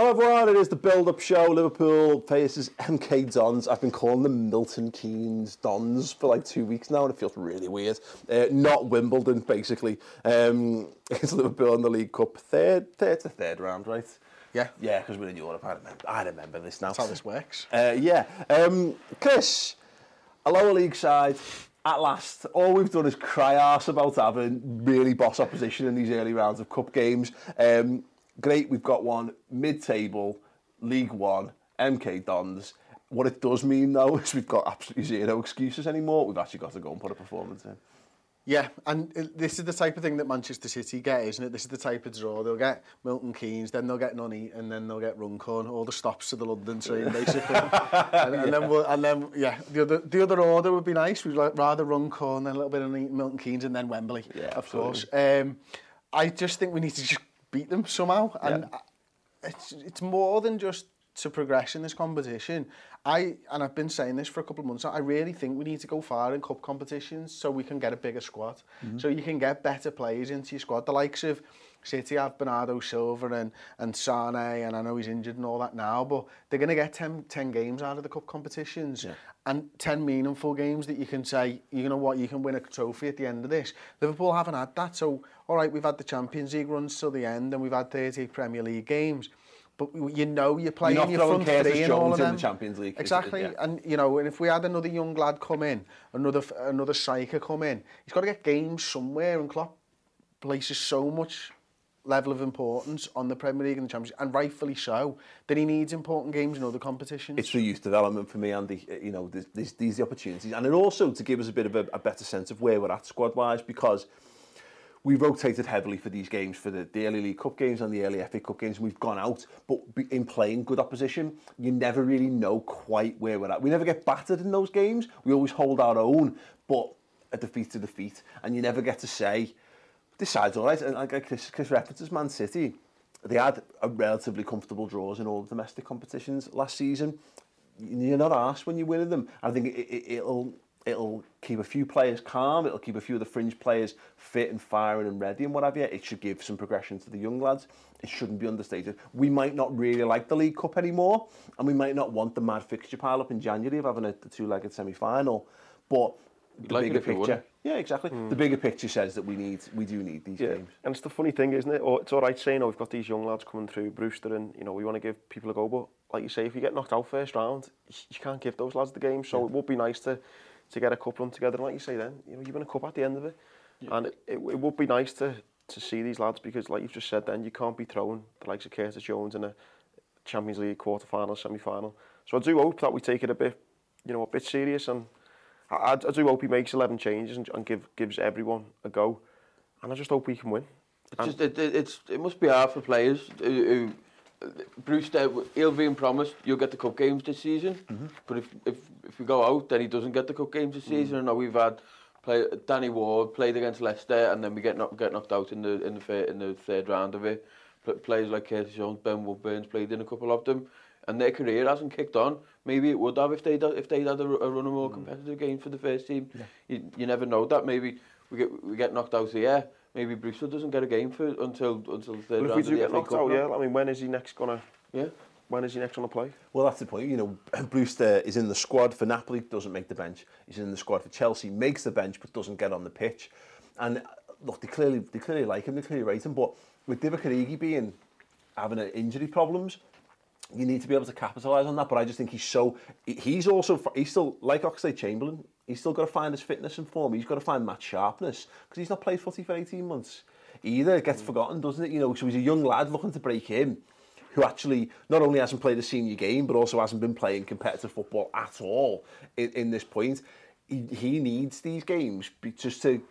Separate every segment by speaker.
Speaker 1: Hello everyone, it is the build-up show. Liverpool faces MK Dons. I've been calling them Milton Keynes Dons for like two weeks now and it feels really weird. Uh, not Wimbledon, basically. Um, it's Liverpool in the League Cup. Third, third to third round, right?
Speaker 2: Yeah.
Speaker 1: Yeah, because we're in Europe. I remember, I remember this now.
Speaker 2: That's how this works.
Speaker 1: Uh, yeah. Um, Chris, a lower league side, at last, all we've done is cry arse about having really boss opposition in these early rounds of cup games. Um, great, we've got one mid-table, League One, MK Dons. What it does mean, though, is we've got absolutely zero excuses anymore. We've actually got to go and put a performance in.
Speaker 2: Yeah, and this is the type of thing that Manchester City get, isn't it? This is the type of draw. They'll get Milton Keynes, then they'll get Nunny, and then they'll get Runcorn, all the stops to the London train, basically. and, and then, we'll, and then, yeah, the other, the other order would be nice. We'd like rather Runcorn, then a little bit of Milton Keynes, and then Wembley,
Speaker 1: Yeah,
Speaker 2: of
Speaker 1: absolutely.
Speaker 2: course. Um, I just think we need to just beat them somehow. And uh, it's, it's more than just to progress in this competition. I and I've been saying this for a couple of months now. I really think we need to go far in cup competitions so we can get a bigger squad. Mm-hmm. So you can get better players into your squad. The likes of City have Bernardo Silva and and Sane, and I know he's injured and all that now, but they're going to get 10, 10 games out of the cup competitions. And 10 meaningful games that you can say, you know what, you can win a trophy at the end of this. Liverpool haven't had that. So, all right, we've had the Champions League runs till the end and we've had 30 Premier League games. But you know you're playing
Speaker 1: not
Speaker 2: your front three and all of
Speaker 1: in
Speaker 2: them.
Speaker 1: the Champions League, it?
Speaker 2: Exactly.
Speaker 1: Yeah.
Speaker 2: And, you know, and if we had another young lad come in, another another striker come in, he's got to get games somewhere and Klopp places so much level of importance on the Premier League and the Champions League, and rightfully so, that he needs important games in other competitions.
Speaker 1: It's the youth development for me, Andy. Uh, You know, there's, there's these the opportunities, and it also to give us a bit of a, a better sense of where we're at squad wise because we rotated heavily for these games for the, the early League Cup games and the early FA Cup games. We've gone out, but in playing good opposition, you never really know quite where we're at. We never get battered in those games. We always hold our own, but a defeat to defeat, and you never get to say this side's all right. And like Chris, Chris references Man City, they had a relatively comfortable draws in all the domestic competitions last season. You're not arsed when you win them. I think it, it, it'll it'll keep a few players calm. It'll keep a few of the fringe players fit and firing and ready and what have you. It should give some progression to the young lads. It shouldn't be understated. We might not really like the League Cup anymore, and we might not want the mad fixture pile up in January of having a, two-legged semi-final. But the
Speaker 3: like
Speaker 1: bigger
Speaker 3: if we won.
Speaker 1: picture, yeah, exactly. Hmm. The bigger picture says that we need, we do need these
Speaker 3: Yeah,
Speaker 1: games.
Speaker 3: and it's the funny thing, isn't it? Oh, it's all right saying, oh, we've got these young lads coming through, Brewster, and you know we want to give people a go. But like you say, if you get knocked out first round, you, you can't give those lads the game. So it would be nice to to get a cup run together. And like you say then, you know, you win a cup at the end of it. Yeah. And it, it, it would be nice to, to see these lads because like you've just said then, you can't be throwing the likes of Curtis Jones in a Champions League quarter-final, semi-final. So I do hope that we take it a bit, you know, a bit serious and I, I do hope he makes 11 changes and, and give, gives everyone a go. And I just hope we can win.
Speaker 4: It's just, it, it, it's, it must be hard for players who, who Brewster, he'll be in promised you'll get the cup games this season. Mm -hmm. But if, if, if we go out, then he doesn't get the cup games this season. Mm. And we've had play, Danny Ward played against Leicester, and then we get knocked get knocked out in the in the in the third round of it. Players like Curtis Jones, Ben Woodburn's played in a couple of them, and their career hasn't kicked on. Maybe it would have if they if they had a, a run of more mm. competitive games for the first team. Yeah. You, you never know that. Maybe we get we get knocked out here maybe Brewster doesn't get a game for until until the third
Speaker 3: well, round if we do
Speaker 4: of the FA Cup.
Speaker 3: Out, yeah, I mean, when is he next gonna?
Speaker 4: Yeah.
Speaker 3: When is he next on the play?
Speaker 1: Well, that's the point. You know, Brewster uh, is in the squad for Napoli, doesn't make the bench. He's in the squad for Chelsea, makes the bench, but doesn't get on the pitch. And uh, look, they clearly they clearly like him, they clearly rate him. But with Divock Origi being having uh, injury problems, you need to be able to capitalise on that. But I just think he's so he's also he's still like Oxlade Chamberlain. He's still got to find his fitness and form. He's got to find match sharpness because he's not played footy for 18 months. Either it gets mm. forgotten, doesn't it? You know, so he's a young lad looking to break in, who actually not only hasn't played a senior game but also hasn't been playing competitive football at all in, in this point. He, he needs these games just to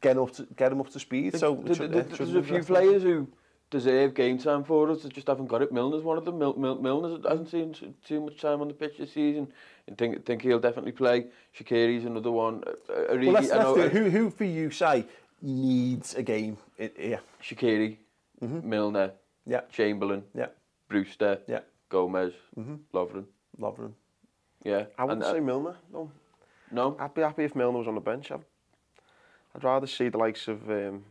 Speaker 1: get up to get him up to speed. So it
Speaker 4: Th- eh,
Speaker 1: should-
Speaker 4: th-
Speaker 1: it
Speaker 4: th-
Speaker 1: shouldn't
Speaker 4: there's a few players who deserve game time for us. They just haven't got it. Milner's one of them. Mil Mil Milner hasn't seen too much time on the pitch this season. And think think he'll definitely play. Shaqiri's another one. Uh, Origi,
Speaker 1: well, let's,
Speaker 4: that's
Speaker 1: I
Speaker 4: know,
Speaker 1: the, who who for you say needs a game? It, yeah.
Speaker 4: Shaqiri, mm -hmm. Milner,
Speaker 1: yeah.
Speaker 4: Chamberlain,
Speaker 1: yeah.
Speaker 4: Brewster,
Speaker 1: yeah.
Speaker 4: Gomez, mm
Speaker 1: -hmm. Lovren. Lovren.
Speaker 4: Yeah.
Speaker 3: I wouldn't
Speaker 4: and, uh,
Speaker 3: say Milner. No.
Speaker 4: No.
Speaker 3: I'd be happy if Milner was on the bench. I'd, I'd rather see the likes of. Um,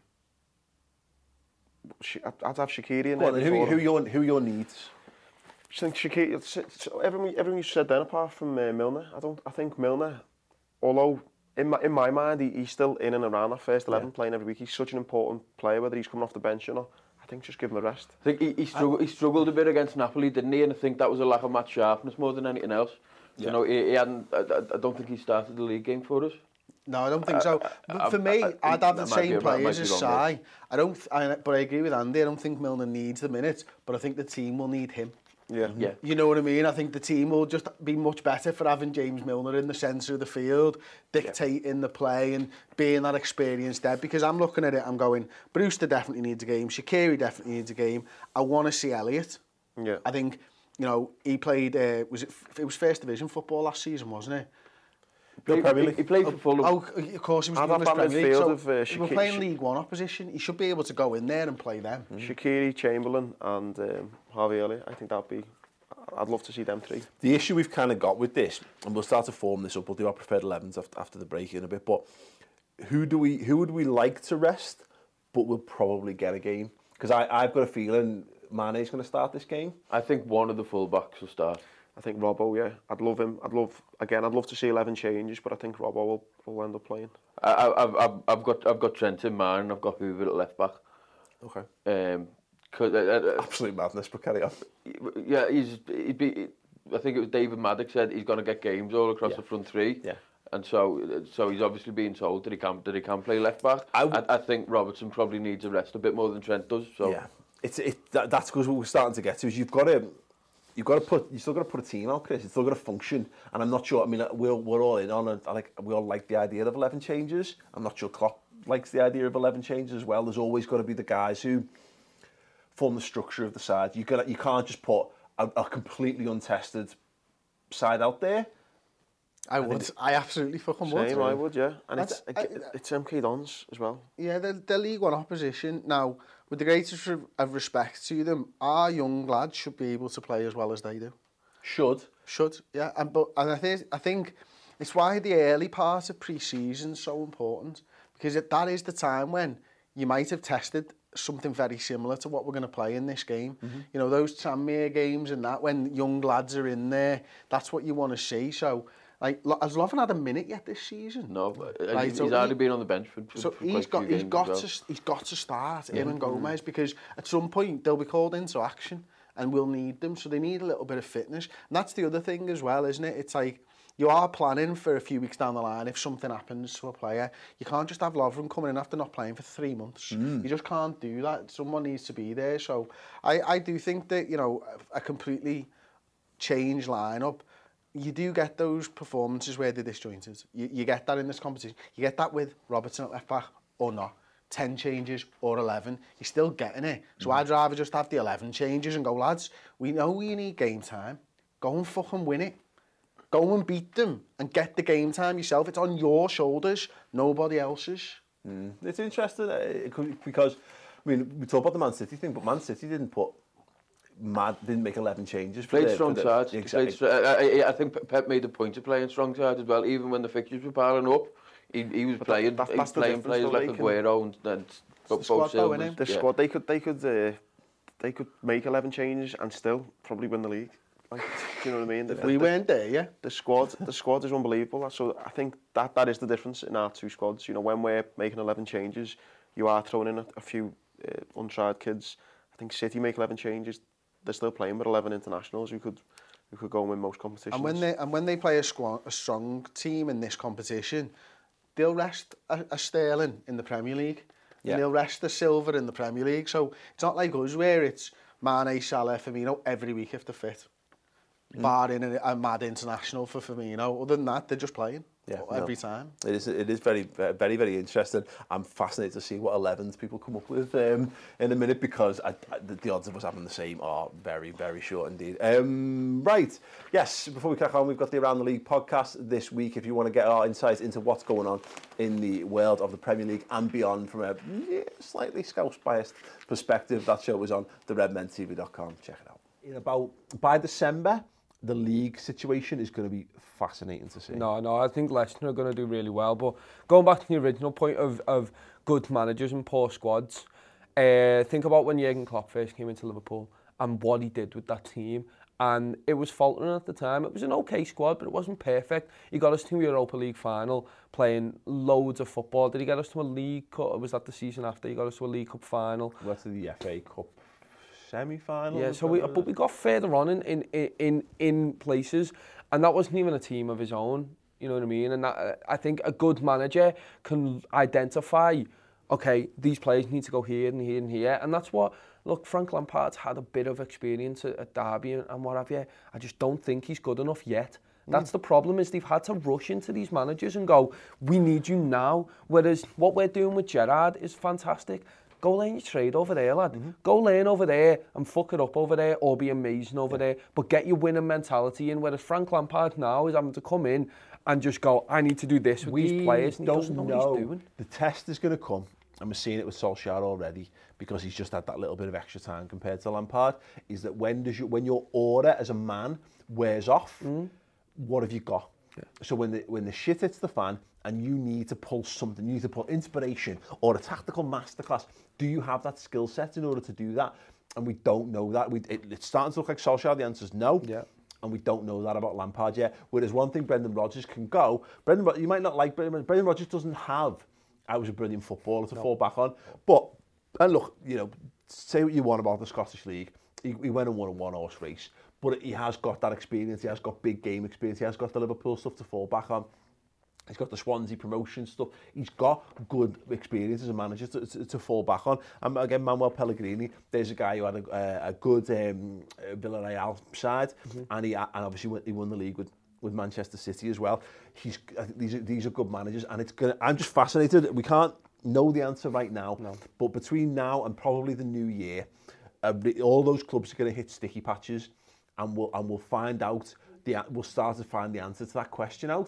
Speaker 3: I'd have Shaqiri in
Speaker 1: well,
Speaker 3: there.
Speaker 1: Who, who, your, who your needs?
Speaker 3: I think Shaqiri, everything, everything you said then, apart from uh, Milner, I don't. I think Milner, although in my, in my mind, he, he's still in and around that first 11 yeah. playing every week. He's such an important player, whether he's coming off the bench or not. I think just give him a rest.
Speaker 4: I think he, he, struggled, he struggled a bit against Napoli, didn't he? And I think that was a lack of match sharpness more than anything else. Yeah. You know, he, he hadn't, I, I don't think he started the league game for us.
Speaker 2: No, I don't think uh, so. Uh, but um, for me, uh,
Speaker 4: I-
Speaker 2: I, would have the
Speaker 4: that might be-
Speaker 2: same players as
Speaker 4: wrong,
Speaker 2: Si. I don't, I, but I agree with Andy. I don't think Milner needs the minutes, but I think the team will need him.
Speaker 3: Yeah. Mm-hmm.
Speaker 4: Yeah.
Speaker 2: You know what I mean? I think the team will just be much better for having James Milner in the centre of the field, dictating the play and being that experienced there. Because I'm looking at it, I'm going, Brewster definitely needs a game, Shaqiri definitely needs a game. I want to see Elliot.
Speaker 3: Yeah.
Speaker 2: I think, you know, he played, uh, was it, it was first division football last season, wasn't it?
Speaker 1: No
Speaker 4: He-
Speaker 1: Premier League.
Speaker 4: he played for Fulham.
Speaker 2: Oh, of course, he was
Speaker 3: I'd
Speaker 2: English
Speaker 3: have that
Speaker 2: Premier League.
Speaker 3: midfield
Speaker 2: So
Speaker 3: of, uh,
Speaker 2: we're playing League One opposition. He should be able to go in there and play them.
Speaker 3: Shaqiri, Chamberlain, and um, Harvey Elliott. I think that'd be. I'd love to see them three.
Speaker 1: The issue we've kind of got with this, and we'll start to form this up. We'll do our preferred 11s after, after the break in a bit. But who do we who would we like to rest, but we'll probably get a game? Because I've got a feeling Mane's going to start this game.
Speaker 4: I think one of the full-backs will start.
Speaker 3: I think Robbo, yeah, I'd love him. I'd love again. I'd love to see eleven changes, but I think Robbo will, will end up playing.
Speaker 4: I, I've I've I've got I've got Trent in mind. I've got Hoover at left back.
Speaker 1: Okay.
Speaker 4: Um, cause, uh, uh, uh,
Speaker 1: absolute madness, but carry on.
Speaker 4: Yeah, he's he'd be. I think it was David Maddox said he's going to get games all across
Speaker 1: yeah.
Speaker 4: the front three.
Speaker 1: Yeah.
Speaker 4: And so, so he's obviously being told that he can that he can play left back.
Speaker 1: I, w-
Speaker 4: I, I think Robertson probably needs a rest a bit more than Trent does. So
Speaker 1: yeah, it's it that, that's because what we're starting to get to is you've got to you've got to put, you still got to put a team out, Chris. It's still got to function, and I'm not sure. I mean, uh, we're we're all in on it. I like we all like the idea of eleven changes. I'm not sure Klopp likes the idea of eleven changes as well. There's always got to be the guys who form the structure of the side. You can you can't just put a, a completely untested side out there.
Speaker 2: I would. I absolutely fucking would.
Speaker 3: Same, I would, yeah. And
Speaker 2: That's-
Speaker 3: it's
Speaker 2: I-
Speaker 3: it's MK Dons as well.
Speaker 2: Yeah, they're, they're League One opposition. Now, with the greatest of respect to them, our young lads should be able to play as well as they do.
Speaker 1: Should.
Speaker 2: Should, yeah. And, but, and I, th I think it's why the early part of pre-season is so important, because it, that is the time when you might have tested something very similar to what we're going to play in this game. Mm -hmm. You know, those Tranmere games and that, when young lads are in there, that's what you want to see. So like, has Lovren had a minute yet this season?
Speaker 4: no, uh,
Speaker 2: Right,
Speaker 4: he's,
Speaker 2: so
Speaker 4: he's
Speaker 2: he-
Speaker 4: been on the bench for, for,
Speaker 2: So
Speaker 4: for
Speaker 2: he's got he's got
Speaker 4: as
Speaker 2: to he's got to start him and Gomez because at some point they'll be called into action and we'll need them. So they need a little bit of fitness. And that's the other thing as well, isn't it? It's like you are planning for a few weeks down the line if something happens to a player. You can't just have Lovren coming in after not playing for three months. You just can't do that. Someone needs to be there. So I, I do think that, you know, a a completely change lineup, you do get those performances where they're disjointed. You, you get that in this competition. You get that with Robertson at left back or not. 10 changes or 11, you're still getting it. So I'd rather just have the 11 changes and go, lads, we know we need game time. Go and fucking win it. Go and beat them and get the game time yourself. It's on your shoulders, nobody else's.
Speaker 1: It's interesting uh, because I mean we talk about the Man City thing, but Man City didn't put mad, didn't make 11 changes.
Speaker 4: Played
Speaker 1: the,
Speaker 4: strong
Speaker 1: the,
Speaker 4: side.
Speaker 1: Exactly.
Speaker 4: Played, I, I, I think Pep made a point of playing strong side as well, even when the fixtures were piling up. He, he was
Speaker 3: but
Speaker 4: playing,
Speaker 3: that,
Speaker 4: he was playing players like Aguero and, and
Speaker 2: the squad, though, was,
Speaker 3: the
Speaker 4: yeah.
Speaker 3: squad they could they could uh, they could make 11 changes and still probably win the league. Like, do you know what I mean? The,
Speaker 2: we
Speaker 3: the,
Speaker 2: weren't there, yeah.
Speaker 3: The squad, the squad is unbelievable. So I think that that is the difference in our two squads. You know, when we're making 11 changes, you are throwing in a, a few uh, untried kids. I think City make 11 changes they're still playing with 11 internationals who could who could go and win most competitions.
Speaker 2: And when they and when they play a squad, a strong team in this competition, they'll rest a, a Sterling in the Premier League.
Speaker 1: Yeah.
Speaker 2: And they'll rest the Silver in the Premier League. So it's not like us where it's Mane, Salah, Firmino every week if they're fit.
Speaker 1: Mm.
Speaker 2: Barring a, a mad international for Firmino. Other than that, they're just playing
Speaker 1: Yeah,
Speaker 2: every
Speaker 1: no.
Speaker 2: time.
Speaker 1: It is, it is very, very, very interesting. I'm fascinated to see what 11s people come up with um, in a minute because I, I, the, the odds of us having the same are very, very short indeed. Um, right, yes, before we crack on, we've got the Around the League podcast this week. If you want to get our insights into what's going on in the world of the Premier League and beyond from a slightly Scouse biased perspective, that show is on theredmentv.com. Check it out. In about, by December, the league situation is going to be fascinating to see.
Speaker 5: No, no, I think Leicester are going to do really well. But going back to the original point of, of good managers and poor squads, uh, think about when Jurgen Klopp first came into Liverpool and what he did with that team. And it was faltering at the time. It was an okay squad, but it wasn't perfect. He got us to a Europa League final, playing loads of football. Did he get us to a League Cup? Was that the season after? He got us to a League Cup final.
Speaker 1: Went to the FA Cup semi-final.
Speaker 5: Yeah, so we, but we got further on in, in, in, in places, and that wasn't even a team of his own, you know what I mean? And that, I think a good manager can identify, okay, these players need to go here and here and here, and that's what, look, Frank Lampard's had a bit of experience at, at Derby and, and what have you. I just don't think he's good enough yet. That's the problem is they've had to rush into these managers and go, we need you now. Whereas what we're doing with Gerrard is fantastic. Go learn your trade over there, lad. Go learn over there and fuck it up over there or be amazing over there. But get your winning mentality in. Whereas Frank Lampard now is having to come in and just go, I need to do this with these players. And he
Speaker 1: don't
Speaker 5: doesn't know,
Speaker 1: know.
Speaker 5: what he's doing.
Speaker 1: The test is going to come, and we're seeing it with Solskjaer already because he's just had that little bit of extra time compared to Lampard. Is that when does you, when your order as a man wears off,
Speaker 5: Mm.
Speaker 1: what have you got? So when the when the shit hits the fan and you need to pull something, you need to pull inspiration or a tactical masterclass. Do you have that skill set in order to do that? And we don't know that. We, it, it's starting to look like Solskjaer. The answer is no.
Speaker 5: Yeah.
Speaker 1: and we don't know that about Lampard yet. Whereas one thing Brendan Rodgers can go, Brendan, you might not like Brendan, Brendan Rodgers doesn't have, I was a brilliant footballer to fall back on. But, and look, you know, say what you want about the Scottish League, he, he went and won a one horse race, but he has got that experience, he has got big game experience, he has got the Liverpool stuff to fall back on. He's got the Swansea promotion stuff. He's got good experience as a manager to, to, to fall back on. And again, Manuel Pellegrini, there's a guy who had a, a, good um, Villarreal side, and he and obviously he won the league with with Manchester City as well. He's these are these are good managers, and it's gonna. I'm just fascinated. We can't know the answer right now, but between now and probably the new year, uh, all those clubs are going to hit sticky patches, and we'll and we'll find out the we'll start to find the answer to that question out.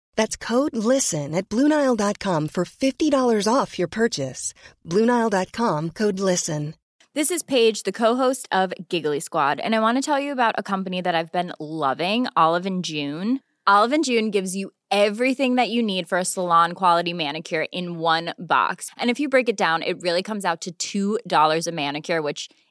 Speaker 6: That's code LISTEN at Bluenile.com for $50 off your purchase. Bluenile.com code LISTEN.
Speaker 7: This is Paige, the co-host of Giggly Squad, and I want to tell you about a company that I've been loving, Olive and June. Olive and June gives you everything that you need for a salon quality manicure in one box. And if you break it down, it really comes out to $2 a manicure, which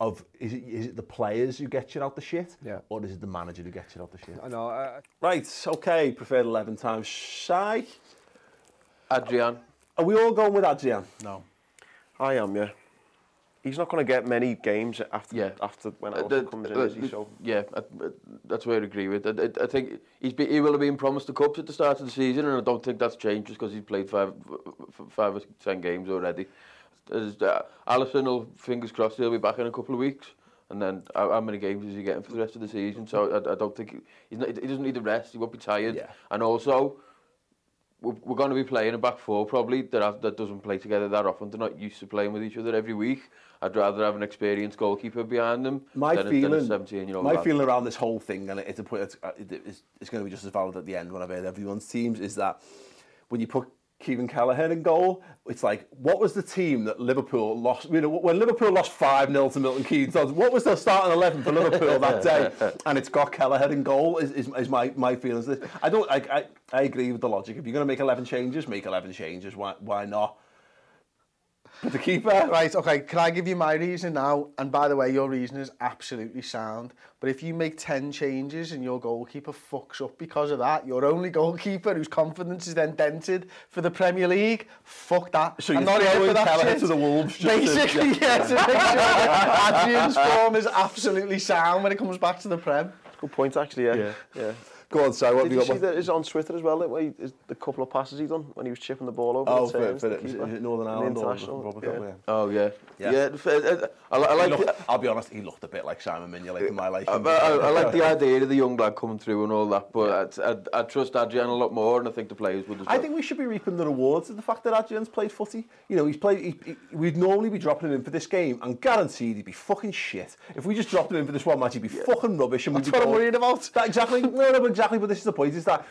Speaker 1: Of is it is it the players who get you out the shit,
Speaker 5: Yeah.
Speaker 1: or is it the manager who gets you out the shit?
Speaker 5: I know. I,
Speaker 1: Right, okay, preferred eleven times. Shy,
Speaker 4: Adrian.
Speaker 1: are we all going with Adrian?
Speaker 2: No.
Speaker 3: I am, yeah. he's not going to get many games after
Speaker 4: yeah.
Speaker 3: after when
Speaker 4: Alison
Speaker 3: uh,
Speaker 4: the,
Speaker 3: comes in,
Speaker 4: uh,
Speaker 3: is he? So
Speaker 4: yeah, I, I, that's where I agree with. I, I, I think he's be, he will have been promised the cups at the start of the season, and I don't think that's changed just because he's played five five or ten games already. As, uh, Allison will fingers crossed he'll be back in a couple of weeks. And then how, how many games is he getting for the rest of the season? So I, I don't think he, he's not, he doesn't need a rest. He won't be tired.
Speaker 1: Yeah.
Speaker 4: And also, we're, we're going to be playing a back four probably that have, that doesn't play together that often. They're not used to playing with each other every week. I'd rather have an experienced goalkeeper behind them
Speaker 1: My
Speaker 4: than, a-
Speaker 1: feeling,
Speaker 4: than a 17 year old.
Speaker 1: my feeling around this whole thing, and it's a uh, it's, it's going to be just as valid at the end when I've heard everyone's teams, is that when you put Caoimhín Kelleher in goal, it's like, what was the team that Liverpool lost? You know, when Liverpool lost 5 0 to Milton Keynes, what was the starting 11 for Liverpool that day? And it's got Kelleher in goal, is, is, is my, my feelings. I don't, I, I, I agree with the logic. If you're going to make 11 changes, make 11 changes. Why, why not? But the keeper.
Speaker 2: Right, okay, can I give you my reason now? And by the way, your reason is absolutely sound. But if you make 10 changes and your goalkeeper fucks up because of that, your only goalkeeper whose confidence is then dented for the Premier League, fuck that.
Speaker 1: So
Speaker 2: I'm not here for that shit.
Speaker 1: to the Wolves. Basically, to,
Speaker 2: yeah, to make sure that Adrian's form is absolutely sound when it comes back to the Prem.
Speaker 3: Good point, actually, yeah.
Speaker 1: yeah.
Speaker 3: yeah.
Speaker 1: Go on, Si, what have
Speaker 3: Did
Speaker 1: you
Speaker 3: you
Speaker 1: got?
Speaker 3: see that is on Twitter as well? That way, is the couple of passes he done when he was chipping the ball over.
Speaker 1: Oh,
Speaker 3: the
Speaker 1: for, for
Speaker 3: the
Speaker 1: the, is it Northern Ireland or
Speaker 3: international,
Speaker 1: Robert
Speaker 3: yeah.
Speaker 1: Cup, yeah.
Speaker 4: Oh yeah,
Speaker 1: Yeah.
Speaker 4: yeah. uh, I, I
Speaker 1: He
Speaker 4: like.
Speaker 1: looked,
Speaker 4: the,
Speaker 1: I'll be honest, he looked a bit like Simon Mignolet in my life.
Speaker 4: I, I, I like the idea of the young lad coming through and all that, but I, I, I trust Adrian a lot more, and I think the players would as well.
Speaker 1: I think we should be reaping the rewards of the fact that Adrian's played footy. You know, he's played. He, he, we'd normally be dropping him in for this game, and guaranteed he'd be fucking shit. If we just dropped him in for this one match, he'd be fucking rubbish. And
Speaker 2: That's
Speaker 1: we'd be
Speaker 2: what I'm worried about.
Speaker 1: That, exactly. No, no, but exactly. But this is the point: is that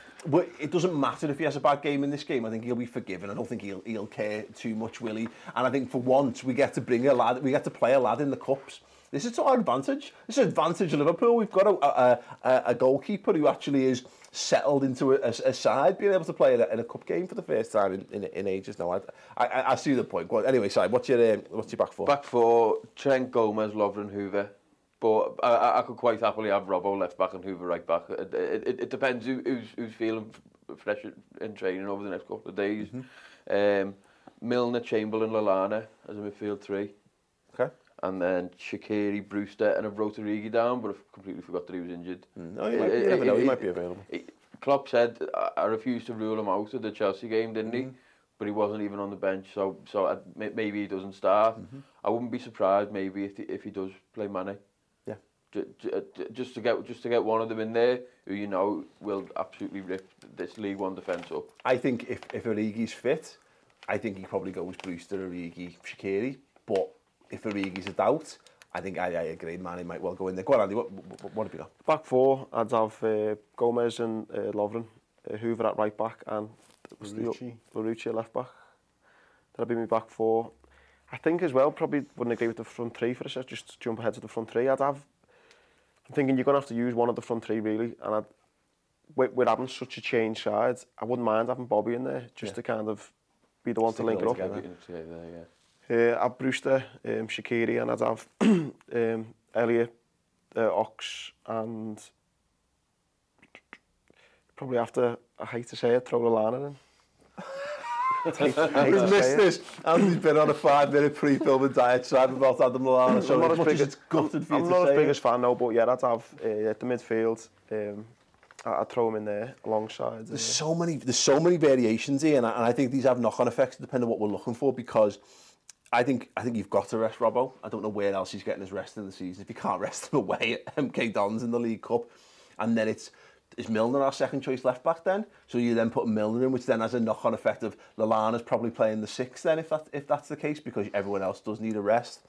Speaker 1: it doesn't matter if he has a bad game in this game. I think he'll be forgiven. I don't think he'll he'll care too much, will he? And I think for once we get to bring a lad, we get to play a lad in the cups. This is to our advantage. This is an advantage Liverpool. We've got a, a, a, goalkeeper who actually is settled into a, a, side, being able to play in a, in a cup game for the first time in, in, in ages now. I, I, I see the point. Anyway, sorry, what's your, um, what's your back for?
Speaker 4: Back for Trent Gomez, Lovren, Hoever. But I, I- could quite happily have Robbo left back and Hoever right back. It, it, it, depends who, who's, who's feeling fresh in training over the next couple of days. Um, Milner, Chamberlain, Lallana as a midfield three.
Speaker 1: Okay.
Speaker 4: And then Shaqiri, Brewster, and I've wrote Origi down, but I've completely forgot that he was injured.
Speaker 1: No, you, might, you never know. He might be available.
Speaker 4: Klopp said I, I refused to rule him out of the Chelsea game, didn't
Speaker 1: Mm-hmm.
Speaker 4: he? But he wasn't even on the bench, so so I, may- maybe he doesn't start.
Speaker 1: Mm-hmm.
Speaker 4: I wouldn't be surprised maybe if he, if he does play Mane.
Speaker 1: Yeah.
Speaker 4: J- j- uh, j- just to get just to get one of them in there who you know will absolutely rip this League One defence up.
Speaker 1: I think if, if Origi's fit, I think he probably goes Brewster, Origi, Shaqiri. But if Origi's a doubt, I think I, I agree, man, he might well go in there. Go on, Andy, what, what, what have you got?
Speaker 3: Back four, I'd have uh, Gomez and uh, Lovren, uh, Hoever at right back, and was the-
Speaker 2: Larouci.
Speaker 3: Larouci at left back. That'd be my back four. I think as well, probably wouldn't agree with the front three for a set, just jump ahead to the front three. I'd have, I'm thinking you're going to have to use one of the front three, really. And I'd, with, with having such a change side, I wouldn't mind having Bobby in there just
Speaker 1: yeah.
Speaker 3: to kind of be the one
Speaker 1: Stick
Speaker 3: to link it up.
Speaker 1: Together,
Speaker 4: there, yeah.
Speaker 3: uh, I'd Brewster, um, Shakiri, and I'd have um, Elliot, uh, Ox, and probably after, I hate to say it, throw Lallana in.
Speaker 1: We've missed this. Andy's been on a five-minute pre-film and diatribe about Adam Lallana, so
Speaker 3: I'm not
Speaker 1: as
Speaker 3: big
Speaker 1: as gutted for you
Speaker 3: I'm
Speaker 1: to
Speaker 3: not
Speaker 1: say
Speaker 3: as big as fan now, but yeah, I'd have uh, at the midfield. Um, I- I'd throw him in there alongside. Uh,
Speaker 1: There's so many, there's so many variations here, and I, and I think these have knock-on effects depending on what we're looking for. Because I think I think you've got to rest Robbo. I don't know where else he's getting his rest in the season. If you can't rest him away at MK Dons in the League Cup, and then it's is Milner our second choice left back then? So you then put Milner in, which then has a knock on effect of Lallana's probably playing the sixth then if that if that's the case because everyone else does need a rest.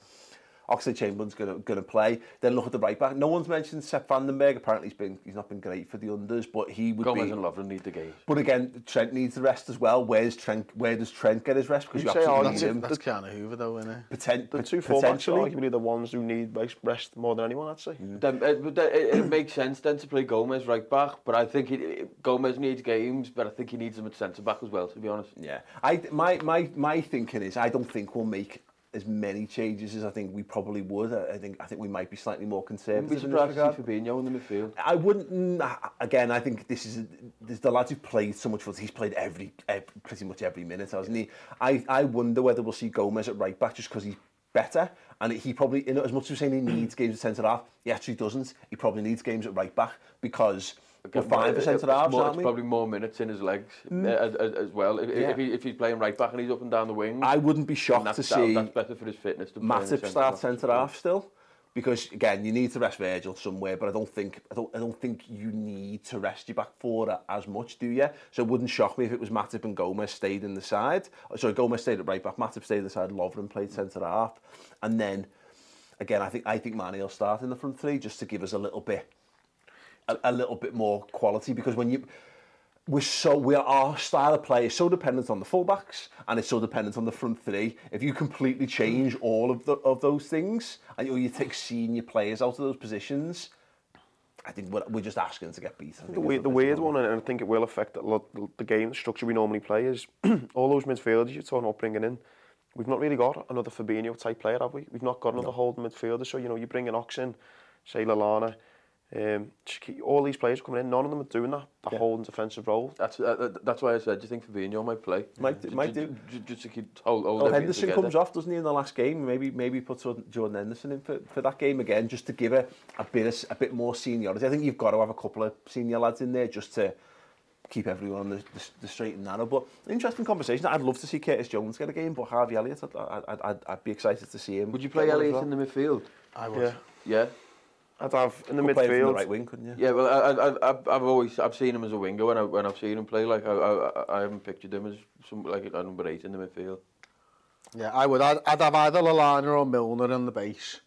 Speaker 1: Oxlade Chamberlain's going to going to play. Then look at the right back. No one's mentioned Sepp van den Berg. Apparently he's been he's not been great for the unders, but he would
Speaker 4: Gomez
Speaker 1: be.
Speaker 4: and Lovren need the game.
Speaker 1: But again, Trent needs the rest as well. Where's Trent? Where does Trent get his rest? Because you
Speaker 3: You'd say
Speaker 1: absolutely
Speaker 3: Arnold-
Speaker 1: need him.
Speaker 2: That's kind of Hoever though, isn't it?
Speaker 1: Poten-
Speaker 3: The two fullbacks are
Speaker 1: potentially.
Speaker 3: arguably the ones who need rest- rest more than anyone, I'd say.
Speaker 4: Then, uh, but then it, it makes sense then to play Gomez right back, but I think he, Gomez needs games, but I think he needs him at centre back as well, to be honest.
Speaker 1: Yeah, I my my my thinking is I don't think we'll make as many changes as I think we probably would. I, I think I think we might be slightly more conservative. Would be
Speaker 4: surprised to see Fabinho in the midfield.
Speaker 1: I wouldn't. Again, I think this is there's the lads who played so much for us. He's played every, every pretty much every minute, hasn't he? I I wonder whether we'll see Gomez at right back just because he's better. And he probably, you know, as much as we're saying he needs games at centre half, he actually doesn't. He probably needs games at right back because we're fine for
Speaker 4: It-
Speaker 1: centre halves,
Speaker 4: more-
Speaker 1: aren't we?
Speaker 4: probably more minutes in his legs uh, as, as, as well. If,
Speaker 1: Yeah.
Speaker 4: if, he, if he's playing right back and he's up and down the wing,
Speaker 1: I wouldn't be shocked
Speaker 4: that's,
Speaker 1: to
Speaker 4: that-
Speaker 1: see
Speaker 4: that's better for his fitness. To play
Speaker 1: Matip start
Speaker 4: centre-half.
Speaker 1: still, because again you need to rest Virgil somewhere, but I don't think I don't I don't think you need to rest your back four as much, do you? So it wouldn't shock me if it was Matip and Gomez stayed in the side. Sorry, Gomez stayed at right back, Matip stayed in the side, Lovren played centre half, and then again I think I think Mane will start in the front three just to give us a little bit a, a little bit more quality because when you we're so we are our style of play is so dependent on the fullbacks and it's so dependent on the front three. If you completely change all of the, of those things and you, you take senior players out of those positions, I think we're, we're just asking to get beat.
Speaker 3: The,
Speaker 1: we,
Speaker 3: the weird one, and I think it will affect a lot the game the structure we normally play is all those midfielders you're talking about bringing in. We've not really got another Fabinho type player, have we? We've not got another no. holding midfielder. So you know, you bring an Oxen, say Lallana, Um, all these players coming in, none of them are doing that, that
Speaker 1: yeah.
Speaker 3: holding defensive role.
Speaker 4: That's uh, uh, that's why I said, do you think Fabinho might play?
Speaker 1: Might,
Speaker 4: do,
Speaker 1: might do.
Speaker 4: Just to keep hold, hold
Speaker 1: oh,
Speaker 4: well,
Speaker 1: Henderson
Speaker 4: together.
Speaker 1: comes off, doesn't he, in the last game? Maybe maybe put Jordan Henderson in for, for that game again, just to give it a bit of, a bit more seniority. I think you've got to have a couple of senior lads in there just to keep everyone on the, the, the straight and narrow. But interesting conversation. I'd love to see Curtis Jones get a game, but Harvey Elliott, I'd, I'd, I'd, I'd be excited to see him.
Speaker 4: Would you play Elliott
Speaker 1: well.
Speaker 4: in the midfield?
Speaker 2: I would.
Speaker 3: Yeah.
Speaker 4: yeah.
Speaker 3: I'd have in the
Speaker 1: Could play
Speaker 3: midfield.
Speaker 1: the right wing, couldn't you?
Speaker 4: Yeah, well, I, I, I've, I've always I've seen him as a winger when I when I've seen him play. Like I, I, I haven't pictured him as some like a number eight in the midfield.
Speaker 2: Yeah, I would. I'd, I'd have either Lallana or Milner on the base,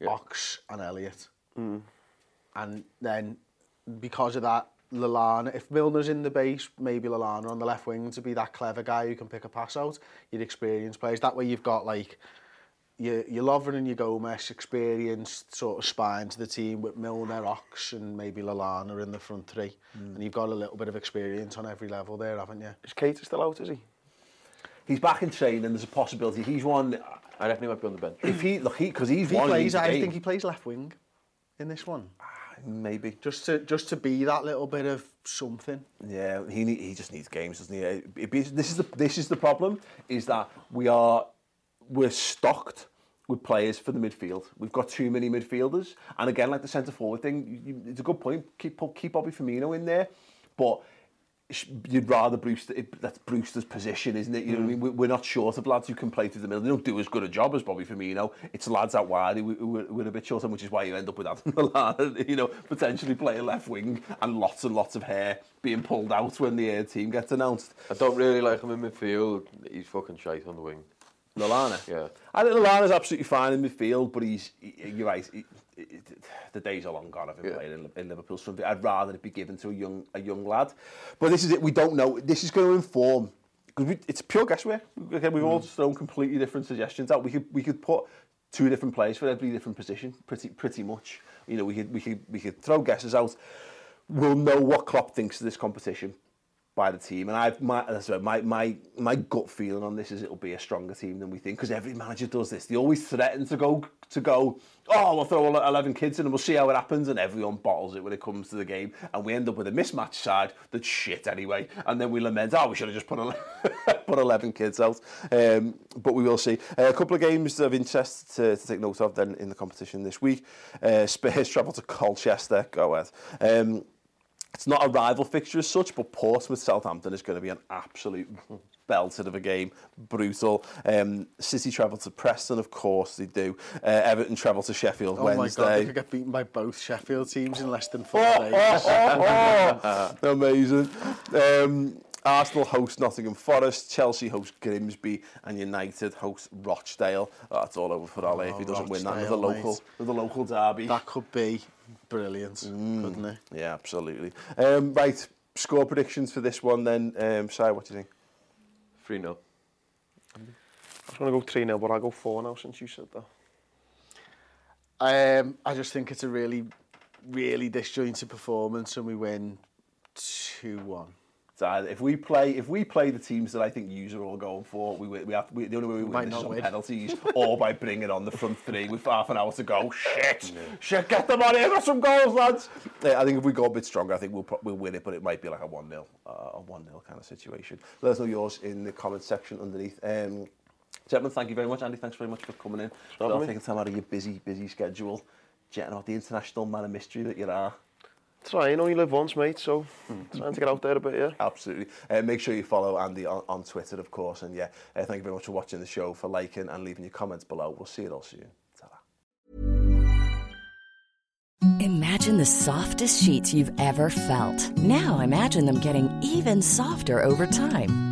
Speaker 4: Yeah.
Speaker 2: Ox and Elliott. Hmm. And then, because of that, Lallana, if Milner's in the base, maybe Lallana on the left wing to be that clever guy who can pick a pass out. You'd experience players. That way you've got like your, your Lovren and your Gomez experienced sort of spine to the team with Milner, Ox and maybe Lallana in the front three. Hmm. And you've got a little bit of experience on every level there, haven't you?
Speaker 3: Is Keita still out, is he?
Speaker 1: He's back in training. And there's a possibility. He's one.
Speaker 4: I reckon he might be on the bench.
Speaker 1: If he look, he because he's
Speaker 2: he
Speaker 1: one.
Speaker 2: plays,
Speaker 1: needs a
Speaker 2: I
Speaker 1: game.
Speaker 2: think he plays left wing in this one.
Speaker 1: Ah, maybe.
Speaker 2: Just to just to be that little bit of something.
Speaker 1: Yeah, he need, he just needs games, doesn't he? It- it be- this is the this is the problem is that we are we're stocked with players for the midfield. We've got too many midfielders, and again, like the centre forward thing, you, it's a good point. Keep keep Bobby Firmino in there, but you'd rather Brewster. It, that's Brewster's position, isn't it? You know what I mm. mean? We- We're not short of lads who can play through the middle. They don't do as good a job as Bobby Firmino. It's lads out wide who, who, who are a bit short, which is why you end up with Adam Lallana, you know, potentially playing left wing and lots and lots of hair being pulled out when the air team gets announced.
Speaker 4: I don't really like him in midfield. He's fucking shite on the wing.
Speaker 1: Lallana.
Speaker 4: Yeah.
Speaker 1: I think Lallana's absolutely fine in midfield, but he's, he, you're right, he, he, the days are long gone of him
Speaker 4: yeah.
Speaker 1: playing in, in Liverpool. So I'd rather it be given to a young, a young lad. But this is it, we don't know. This is going to inform because it's pure guesswork. Again, we've mm. all hmm. thrown completely different suggestions out. We could we could put two different players for every different position, pretty pretty much. You know, we could we could we could throw guesses out. We'll know what Klopp thinks of this competition by the team. And I've my right, my my my gut feeling on this is it'll be a stronger team than we think because every manager does this. They always threaten to go to go. Oh, we'll throw eleven kids in and we'll see how it happens. And everyone bottles it when it comes to the game, and we end up with a mismatched side that's shit anyway. And then we lament, oh, we should have just put ele- put eleven kids out. Um, but we will see. Uh, a couple of games of interest to, to take note of then in the competition this week. Uh, Spurs travel to Colchester. Go ahead. Um, it's not a rival fixture as such, but Portsmouth Southampton is going to be an absolute belter of a game, brutal. Um, City travel to Preston, of course they do. Uh, Everton travel to Sheffield
Speaker 2: Oh
Speaker 1: Wednesday.
Speaker 2: Oh my God, they could get beaten by both Sheffield teams in less than four
Speaker 1: Oh,
Speaker 2: days.
Speaker 1: oh, oh, oh. Amazing. Um, Arsenal host Nottingham Forest, Chelsea host Grimsby, and United host Rochdale. Oh, that's all over for Ole if he doesn't win that with a local, with a local derby.
Speaker 2: That could be brilliant,
Speaker 1: mm.
Speaker 2: couldn't it?
Speaker 1: Yeah, absolutely. Um, right, score predictions for this one then. Um, si, what do you think?
Speaker 4: 3 0.
Speaker 3: I was going to go 3 0, but I'll go 4 now since you said that.
Speaker 2: Um, I just think it's a really, really disjointed performance and we win 2 1.
Speaker 1: So if we play, if we play the teams that I think you are all going for, we we have we, the only way we win
Speaker 2: Might
Speaker 1: this
Speaker 2: not
Speaker 1: is on
Speaker 2: win.
Speaker 1: penalties or by bringing on the front three with half an hour to go. Shit, shit, get them on here, got some goals, lads. Yeah, I think if we go a bit stronger, I think we'll we'll win it, but it might be like a one 0 uh, a one 0 kind of situation. Let us know yours in the comment section underneath. Um, gentlemen, thank you very much, Andy. Thanks very much for coming in.
Speaker 3: having
Speaker 1: For
Speaker 3: me.
Speaker 1: taking time out of your busy, busy schedule, jetting out the international man of mystery that you are.
Speaker 3: Trying, only live once, mate, so trying to get out there a bit, yeah.
Speaker 1: Absolutely. Uh, make sure you follow Andy on, on Twitter, of course. And yeah, uh, thank you very much for watching the show, for liking and leaving your comments below. We'll see you all soon. Ta-ra.
Speaker 8: Imagine the softest sheets you've ever felt. Now imagine them getting even softer over time.